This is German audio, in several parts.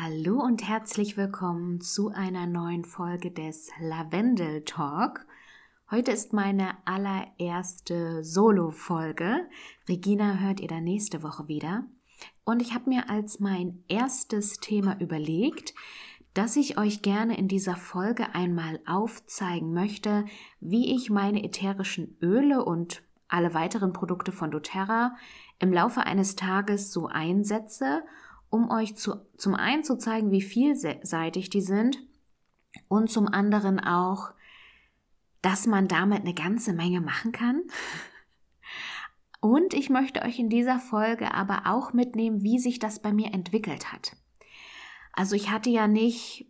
Hallo und herzlich willkommen zu einer neuen Folge des Lavendel Talk. Heute ist meine allererste Solo-Folge. Regina hört ihr dann nächste Woche wieder. Und ich habe mir als mein erstes Thema überlegt, dass ich euch gerne in dieser Folge einmal aufzeigen möchte, wie ich meine ätherischen Öle und alle weiteren Produkte von doTERRA im Laufe eines Tages so einsetze um euch zu, zum einen zu zeigen, wie vielseitig die sind und zum anderen auch, dass man damit eine ganze Menge machen kann. Und ich möchte euch in dieser Folge aber auch mitnehmen, wie sich das bei mir entwickelt hat. Also ich hatte ja nicht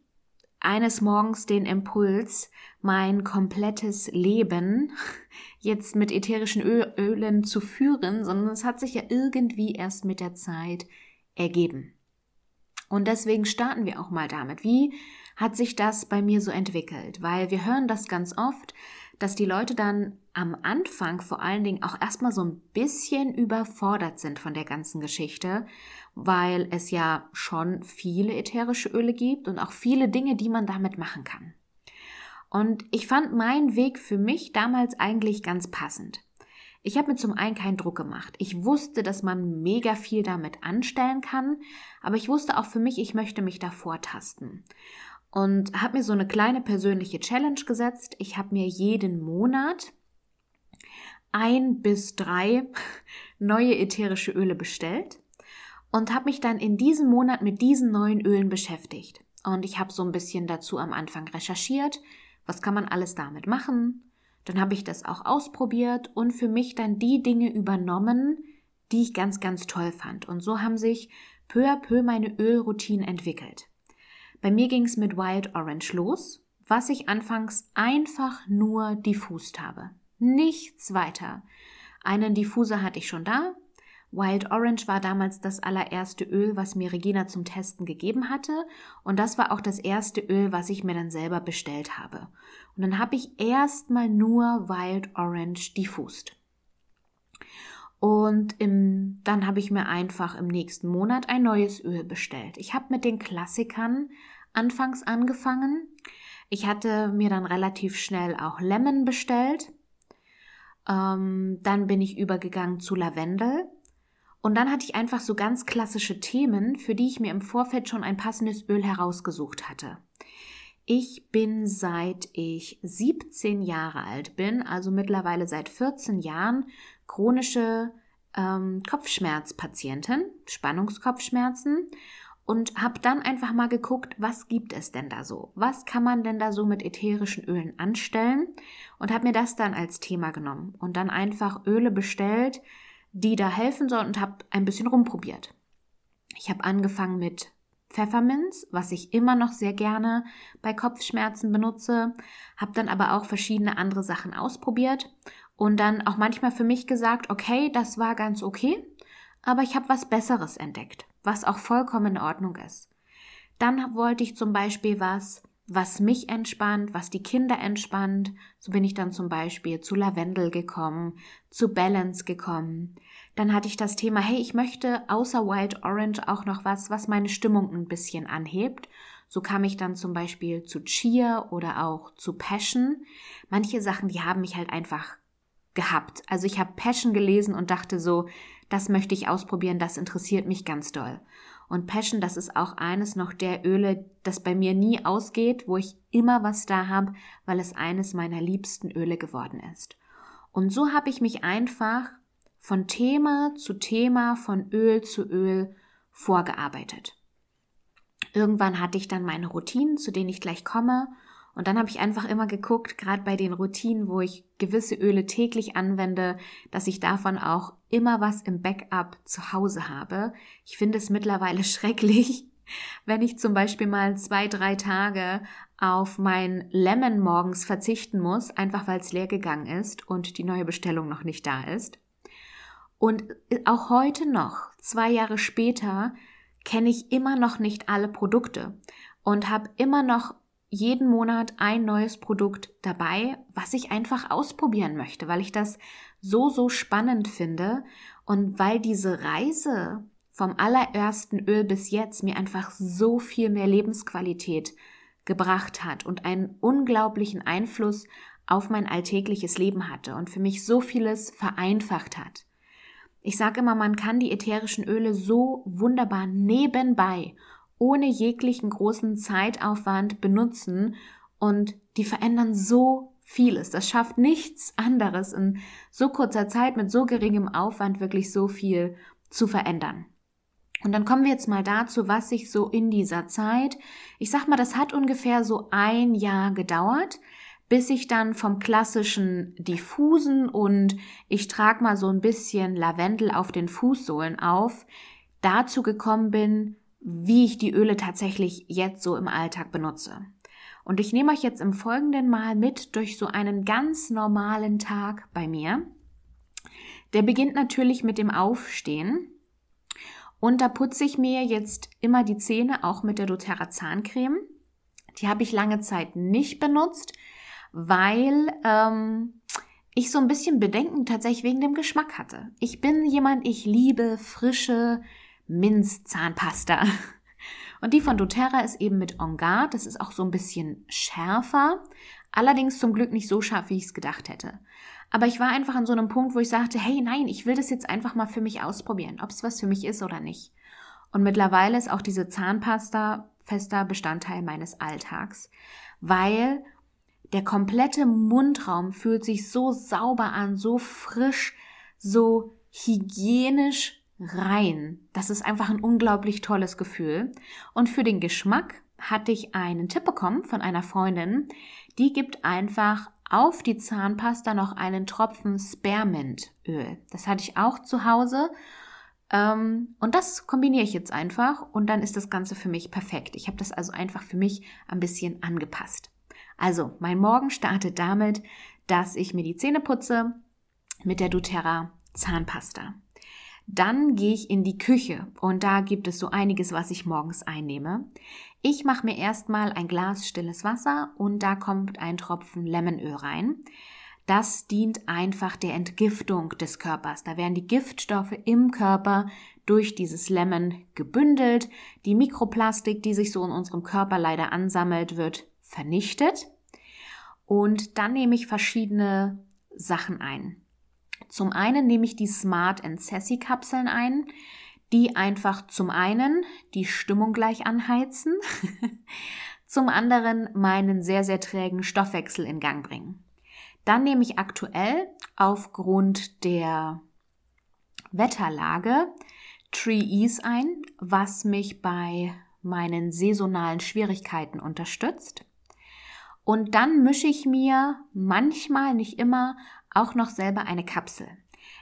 eines Morgens den Impuls, mein komplettes Leben jetzt mit ätherischen Ölen zu führen, sondern es hat sich ja irgendwie erst mit der Zeit ergeben. Und deswegen starten wir auch mal damit. Wie hat sich das bei mir so entwickelt? Weil wir hören das ganz oft, dass die Leute dann am Anfang vor allen Dingen auch erstmal so ein bisschen überfordert sind von der ganzen Geschichte, weil es ja schon viele ätherische Öle gibt und auch viele Dinge, die man damit machen kann. Und ich fand meinen Weg für mich damals eigentlich ganz passend. Ich habe mir zum einen keinen Druck gemacht. Ich wusste, dass man mega viel damit anstellen kann, aber ich wusste auch für mich, ich möchte mich da vortasten. Und habe mir so eine kleine persönliche Challenge gesetzt. Ich habe mir jeden Monat ein bis drei neue ätherische Öle bestellt und habe mich dann in diesem Monat mit diesen neuen Ölen beschäftigt. Und ich habe so ein bisschen dazu am Anfang recherchiert, was kann man alles damit machen, dann habe ich das auch ausprobiert und für mich dann die Dinge übernommen, die ich ganz, ganz toll fand. Und so haben sich peu à peu meine Ölroutinen entwickelt. Bei mir ging es mit Wild Orange los, was ich anfangs einfach nur diffust habe. Nichts weiter. Einen Diffuser hatte ich schon da, Wild Orange war damals das allererste Öl, was mir Regina zum Testen gegeben hatte. Und das war auch das erste Öl, was ich mir dann selber bestellt habe. Und dann habe ich erstmal nur Wild Orange diffused. Und im, dann habe ich mir einfach im nächsten Monat ein neues Öl bestellt. Ich habe mit den Klassikern anfangs angefangen. Ich hatte mir dann relativ schnell auch Lemon bestellt. Ähm, dann bin ich übergegangen zu Lavendel. Und dann hatte ich einfach so ganz klassische Themen, für die ich mir im Vorfeld schon ein passendes Öl herausgesucht hatte. Ich bin seit ich 17 Jahre alt bin, also mittlerweile seit 14 Jahren, chronische ähm, Kopfschmerzpatientin, Spannungskopfschmerzen und habe dann einfach mal geguckt, was gibt es denn da so? Was kann man denn da so mit ätherischen Ölen anstellen? Und habe mir das dann als Thema genommen und dann einfach Öle bestellt, die da helfen sollen und habe ein bisschen rumprobiert. Ich habe angefangen mit Pfefferminz, was ich immer noch sehr gerne bei Kopfschmerzen benutze, habe dann aber auch verschiedene andere Sachen ausprobiert und dann auch manchmal für mich gesagt, okay, das war ganz okay, aber ich habe was Besseres entdeckt, was auch vollkommen in Ordnung ist. Dann wollte ich zum Beispiel was was mich entspannt, was die Kinder entspannt. So bin ich dann zum Beispiel zu Lavendel gekommen, zu Balance gekommen. Dann hatte ich das Thema, hey, ich möchte außer Wild Orange auch noch was, was meine Stimmung ein bisschen anhebt. So kam ich dann zum Beispiel zu Cheer oder auch zu Passion. Manche Sachen, die haben mich halt einfach gehabt. Also ich habe Passion gelesen und dachte so, das möchte ich ausprobieren, das interessiert mich ganz doll. Und Passion, das ist auch eines noch der Öle, das bei mir nie ausgeht, wo ich immer was da habe, weil es eines meiner liebsten Öle geworden ist. Und so habe ich mich einfach von Thema zu Thema, von Öl zu Öl vorgearbeitet. Irgendwann hatte ich dann meine Routinen, zu denen ich gleich komme, und dann habe ich einfach immer geguckt, gerade bei den Routinen, wo ich gewisse Öle täglich anwende, dass ich davon auch immer was im Backup zu Hause habe. Ich finde es mittlerweile schrecklich, wenn ich zum Beispiel mal zwei, drei Tage auf mein Lemon morgens verzichten muss, einfach weil es leer gegangen ist und die neue Bestellung noch nicht da ist. Und auch heute noch, zwei Jahre später, kenne ich immer noch nicht alle Produkte und habe immer noch jeden Monat ein neues Produkt dabei, was ich einfach ausprobieren möchte, weil ich das so, so spannend finde und weil diese Reise vom allerersten Öl bis jetzt mir einfach so viel mehr Lebensqualität gebracht hat und einen unglaublichen Einfluss auf mein alltägliches Leben hatte und für mich so vieles vereinfacht hat. Ich sage immer, man kann die ätherischen Öle so wunderbar nebenbei, ohne jeglichen großen Zeitaufwand benutzen und die verändern so vieles. Das schafft nichts anderes in so kurzer Zeit mit so geringem Aufwand wirklich so viel zu verändern. Und dann kommen wir jetzt mal dazu, was sich so in dieser Zeit, ich sag mal, das hat ungefähr so ein Jahr gedauert, bis ich dann vom klassischen diffusen und ich trage mal so ein bisschen Lavendel auf den Fußsohlen auf, dazu gekommen bin, wie ich die Öle tatsächlich jetzt so im Alltag benutze. Und ich nehme euch jetzt im Folgenden mal mit durch so einen ganz normalen Tag bei mir. Der beginnt natürlich mit dem Aufstehen. Und da putze ich mir jetzt immer die Zähne, auch mit der doTERRA Zahncreme. Die habe ich lange Zeit nicht benutzt, weil ähm, ich so ein bisschen Bedenken tatsächlich wegen dem Geschmack hatte. Ich bin jemand, ich liebe frische Minzzahnpasta. Und die von doTERRA ist eben mit On Guard. Das ist auch so ein bisschen schärfer. Allerdings zum Glück nicht so scharf, wie ich es gedacht hätte. Aber ich war einfach an so einem Punkt, wo ich sagte, hey, nein, ich will das jetzt einfach mal für mich ausprobieren, ob es was für mich ist oder nicht. Und mittlerweile ist auch diese Zahnpasta fester Bestandteil meines Alltags, weil der komplette Mundraum fühlt sich so sauber an, so frisch, so hygienisch rein. Das ist einfach ein unglaublich tolles Gefühl. Und für den Geschmack hatte ich einen Tipp bekommen von einer Freundin, die gibt einfach auf die Zahnpasta noch einen Tropfen Spearmintöl. Das hatte ich auch zu Hause. Ähm, und das kombiniere ich jetzt einfach und dann ist das Ganze für mich perfekt. Ich habe das also einfach für mich ein bisschen angepasst. Also, mein Morgen startet damit, dass ich mir die Zähne putze mit der doTERRA Zahnpasta. Dann gehe ich in die Küche und da gibt es so einiges, was ich morgens einnehme. Ich mache mir erstmal ein Glas stilles Wasser und da kommt ein Tropfen Lemonöl rein. Das dient einfach der Entgiftung des Körpers. Da werden die Giftstoffe im Körper durch dieses Lemon gebündelt. Die Mikroplastik, die sich so in unserem Körper leider ansammelt, wird vernichtet. Und dann nehme ich verschiedene Sachen ein. Zum einen nehme ich die Smart and Sassy Kapseln ein, die einfach zum einen die Stimmung gleich anheizen, zum anderen meinen sehr, sehr trägen Stoffwechsel in Gang bringen. Dann nehme ich aktuell aufgrund der Wetterlage Tree Ease ein, was mich bei meinen saisonalen Schwierigkeiten unterstützt. Und dann mische ich mir manchmal, nicht immer, auch noch selber eine Kapsel.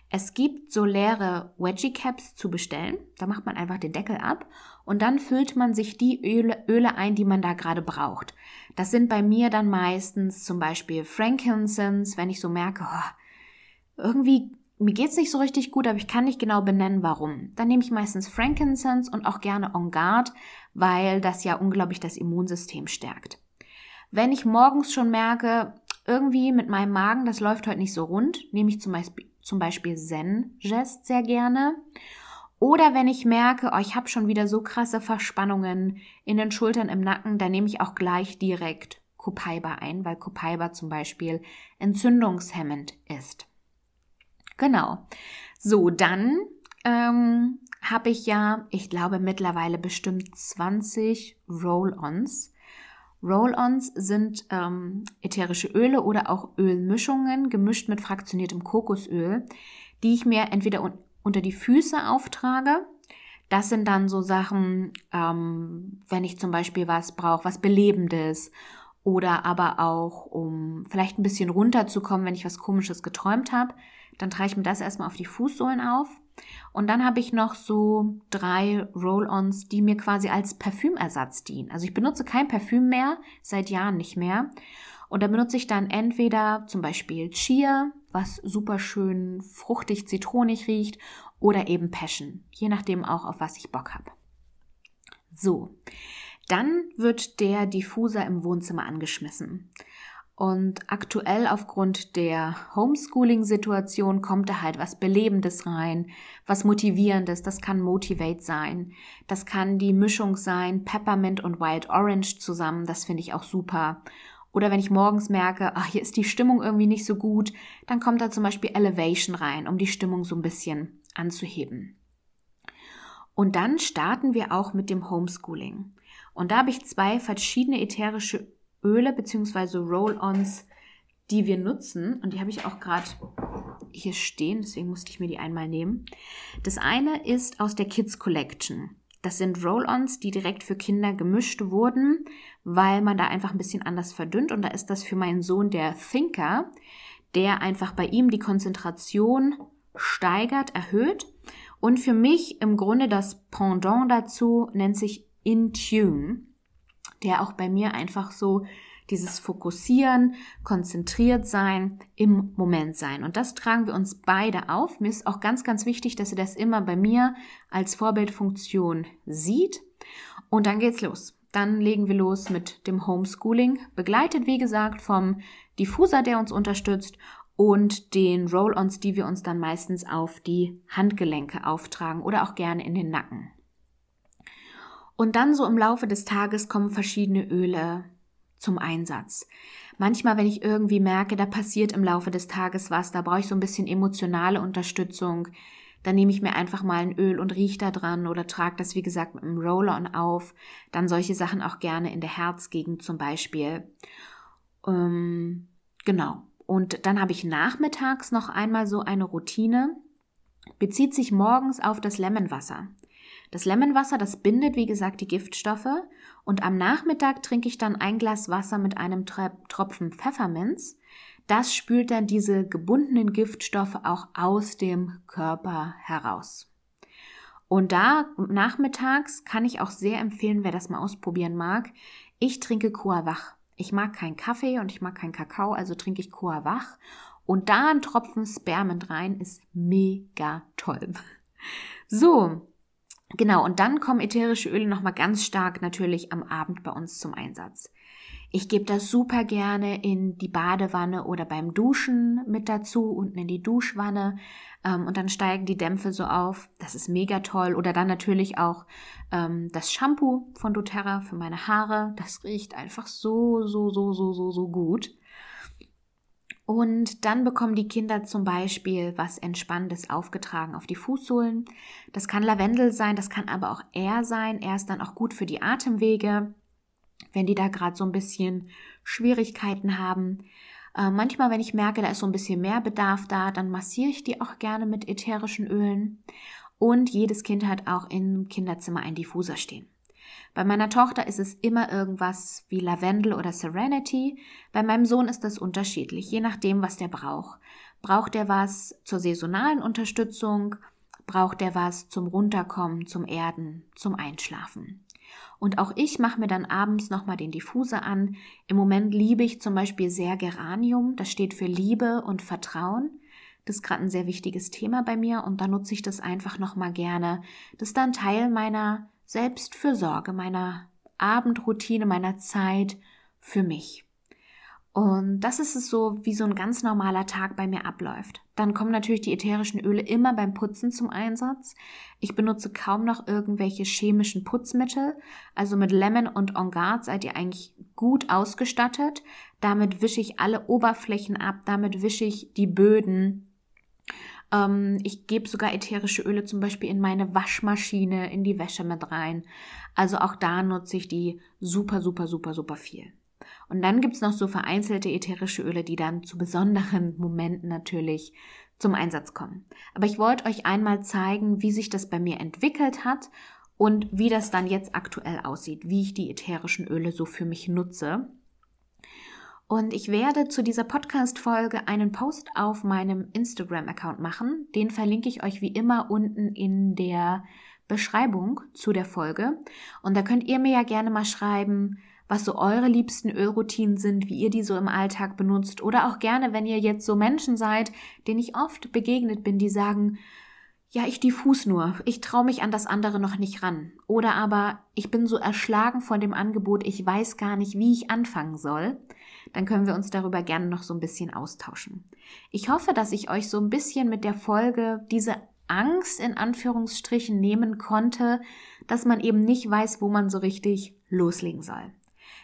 Es gibt so leere Wedgie Caps zu bestellen. Da macht man einfach den Deckel ab und dann füllt man sich die Öle, Öle ein, die man da gerade braucht. Das sind bei mir dann meistens zum Beispiel Frankincense, wenn ich so merke, oh, irgendwie mir geht's nicht so richtig gut, aber ich kann nicht genau benennen, warum. Dann nehme ich meistens Frankincense und auch gerne On Guard, weil das ja unglaublich das Immunsystem stärkt. Wenn ich morgens schon merke, irgendwie mit meinem Magen, das läuft heute nicht so rund, nehme ich zum Beispiel, zum Beispiel Zen-Gest sehr gerne. Oder wenn ich merke, oh, ich habe schon wieder so krasse Verspannungen in den Schultern, im Nacken, dann nehme ich auch gleich direkt Copaiba ein, weil Copaiba zum Beispiel entzündungshemmend ist. Genau. So, dann ähm, habe ich ja, ich glaube mittlerweile bestimmt 20 Roll-ons Roll-ons sind ähm, ätherische Öle oder auch Ölmischungen gemischt mit fraktioniertem Kokosöl, die ich mir entweder un unter die Füße auftrage. Das sind dann so Sachen, ähm, wenn ich zum Beispiel was brauche, was Belebendes oder aber auch, um vielleicht ein bisschen runterzukommen, wenn ich was Komisches geträumt habe, dann trage ich mir das erstmal auf die Fußsohlen auf. Und dann habe ich noch so drei Roll-ons, die mir quasi als Parfümersatz dienen. Also ich benutze kein Parfüm mehr, seit Jahren nicht mehr. Und da benutze ich dann entweder zum Beispiel Chia, was super schön fruchtig, zitronig riecht, oder eben Passion, je nachdem auch, auf was ich Bock habe. So, dann wird der Diffuser im Wohnzimmer angeschmissen. Und aktuell aufgrund der Homeschooling-Situation kommt da halt was Belebendes rein, was Motivierendes. Das kann Motivate sein. Das kann die Mischung sein, Peppermint und Wild Orange zusammen. Das finde ich auch super. Oder wenn ich morgens merke, ach, hier ist die Stimmung irgendwie nicht so gut, dann kommt da zum Beispiel Elevation rein, um die Stimmung so ein bisschen anzuheben. Und dann starten wir auch mit dem Homeschooling. Und da habe ich zwei verschiedene ätherische Öle bzw. Roll-ons, die wir nutzen. Und die habe ich auch gerade hier stehen, deswegen musste ich mir die einmal nehmen. Das eine ist aus der Kids Collection. Das sind Roll-ons, die direkt für Kinder gemischt wurden, weil man da einfach ein bisschen anders verdünnt. Und da ist das für meinen Sohn der Thinker, der einfach bei ihm die Konzentration steigert, erhöht. Und für mich im Grunde das Pendant dazu nennt sich Intune der auch bei mir einfach so dieses Fokussieren, konzentriert sein, im Moment sein. Und das tragen wir uns beide auf. Mir ist auch ganz, ganz wichtig, dass ihr das immer bei mir als Vorbildfunktion sieht. Und dann geht's los. Dann legen wir los mit dem Homeschooling, begleitet, wie gesagt, vom Diffuser, der uns unterstützt und den Roll-ons, die wir uns dann meistens auf die Handgelenke auftragen oder auch gerne in den Nacken. Und dann so im Laufe des Tages kommen verschiedene Öle zum Einsatz. Manchmal, wenn ich irgendwie merke, da passiert im Laufe des Tages was, da brauche ich so ein bisschen emotionale Unterstützung, dann nehme ich mir einfach mal ein Öl und rieche da dran oder trage das, wie gesagt, mit einem Roller-on auf. Dann solche Sachen auch gerne in der Herzgegend zum Beispiel. Ähm, genau. Und dann habe ich nachmittags noch einmal so eine Routine, bezieht sich morgens auf das Lemonwasser. Das Lemonwasser, das bindet, wie gesagt, die Giftstoffe. Und am Nachmittag trinke ich dann ein Glas Wasser mit einem Tropfen Pfefferminz. Das spült dann diese gebundenen Giftstoffe auch aus dem Körper heraus. Und da nachmittags kann ich auch sehr empfehlen, wer das mal ausprobieren mag. Ich trinke Coa Wach. Ich mag keinen Kaffee und ich mag keinen Kakao, also trinke ich Coa Wach. Und da ein Tropfen Spermint rein ist mega toll. So, Genau, und dann kommen ätherische Öle nochmal ganz stark natürlich am Abend bei uns zum Einsatz. Ich gebe das super gerne in die Badewanne oder beim Duschen mit dazu, unten in die Duschwanne. Ähm, und dann steigen die Dämpfe so auf. Das ist mega toll. Oder dann natürlich auch ähm, das Shampoo von doTERRA für meine Haare. Das riecht einfach so, so, so, so, so, so gut. Und dann bekommen die Kinder zum Beispiel was Entspannendes aufgetragen auf die Fußsohlen. Das kann Lavendel sein, das kann aber auch R sein. Er ist dann auch gut für die Atemwege, wenn die da gerade so ein bisschen Schwierigkeiten haben. Äh, manchmal, wenn ich merke, da ist so ein bisschen mehr Bedarf da, dann massiere ich die auch gerne mit ätherischen Ölen. Und jedes Kind hat auch im Kinderzimmer einen Diffuser stehen. Bei meiner Tochter ist es immer irgendwas wie Lavendel oder Serenity. Bei meinem Sohn ist das unterschiedlich, je nachdem, was der braucht. Braucht er was zur saisonalen Unterstützung? Braucht er was zum Runterkommen, zum Erden, zum Einschlafen? Und auch ich mache mir dann abends nochmal den Diffuser an. Im Moment liebe ich zum Beispiel sehr Geranium. Das steht für Liebe und Vertrauen. Das ist gerade ein sehr wichtiges Thema bei mir und da nutze ich das einfach nochmal gerne. Das ist dann Teil meiner Selbstfürsorge, meiner Abendroutine, meiner Zeit für mich. Und das ist es so, wie so ein ganz normaler Tag bei mir abläuft. Dann kommen natürlich die ätherischen Öle immer beim Putzen zum Einsatz. Ich benutze kaum noch irgendwelche chemischen Putzmittel. Also mit Lemon und On Guard seid ihr eigentlich gut ausgestattet. Damit wische ich alle Oberflächen ab, damit wische ich die Böden, ähm, ich gebe sogar ätherische Öle zum Beispiel in meine Waschmaschine, in die Wäsche mit rein. Also auch da nutze ich die super, super, super, super viel. Und dann gibt's noch so vereinzelte ätherische Öle, die dann zu besonderen Momenten natürlich zum Einsatz kommen. Aber ich wollte euch einmal zeigen, wie sich das bei mir entwickelt hat und wie das dann jetzt aktuell aussieht, wie ich die ätherischen Öle so für mich nutze. Und ich werde zu dieser Podcast-Folge einen Post auf meinem Instagram-Account machen. Den verlinke ich euch wie immer unten in der Beschreibung zu der Folge. Und da könnt ihr mir ja gerne mal schreiben, was so eure liebsten Ölroutinen sind, wie ihr die so im Alltag benutzt. Oder auch gerne, wenn ihr jetzt so Menschen seid, denen ich oft begegnet bin, die sagen, ja, ich diffus nur, ich traue mich an das andere noch nicht ran. Oder aber ich bin so erschlagen von dem Angebot, ich weiß gar nicht, wie ich anfangen soll. Dann können wir uns darüber gerne noch so ein bisschen austauschen. Ich hoffe, dass ich euch so ein bisschen mit der Folge diese Angst in Anführungsstrichen nehmen konnte, dass man eben nicht weiß, wo man so richtig loslegen soll.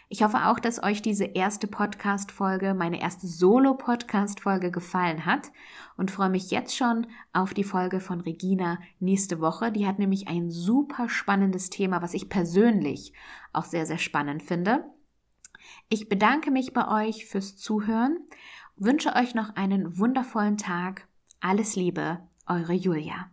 Ich hoffe auch, dass euch diese erste Podcast-Folge, meine erste Solo-Podcast-Folge gefallen hat und freue mich jetzt schon auf die Folge von Regina nächste Woche. Die hat nämlich ein super spannendes Thema, was ich persönlich auch sehr, sehr spannend finde. Ich bedanke mich bei euch fürs Zuhören, wünsche euch noch einen wundervollen Tag. Alles Liebe, eure Julia.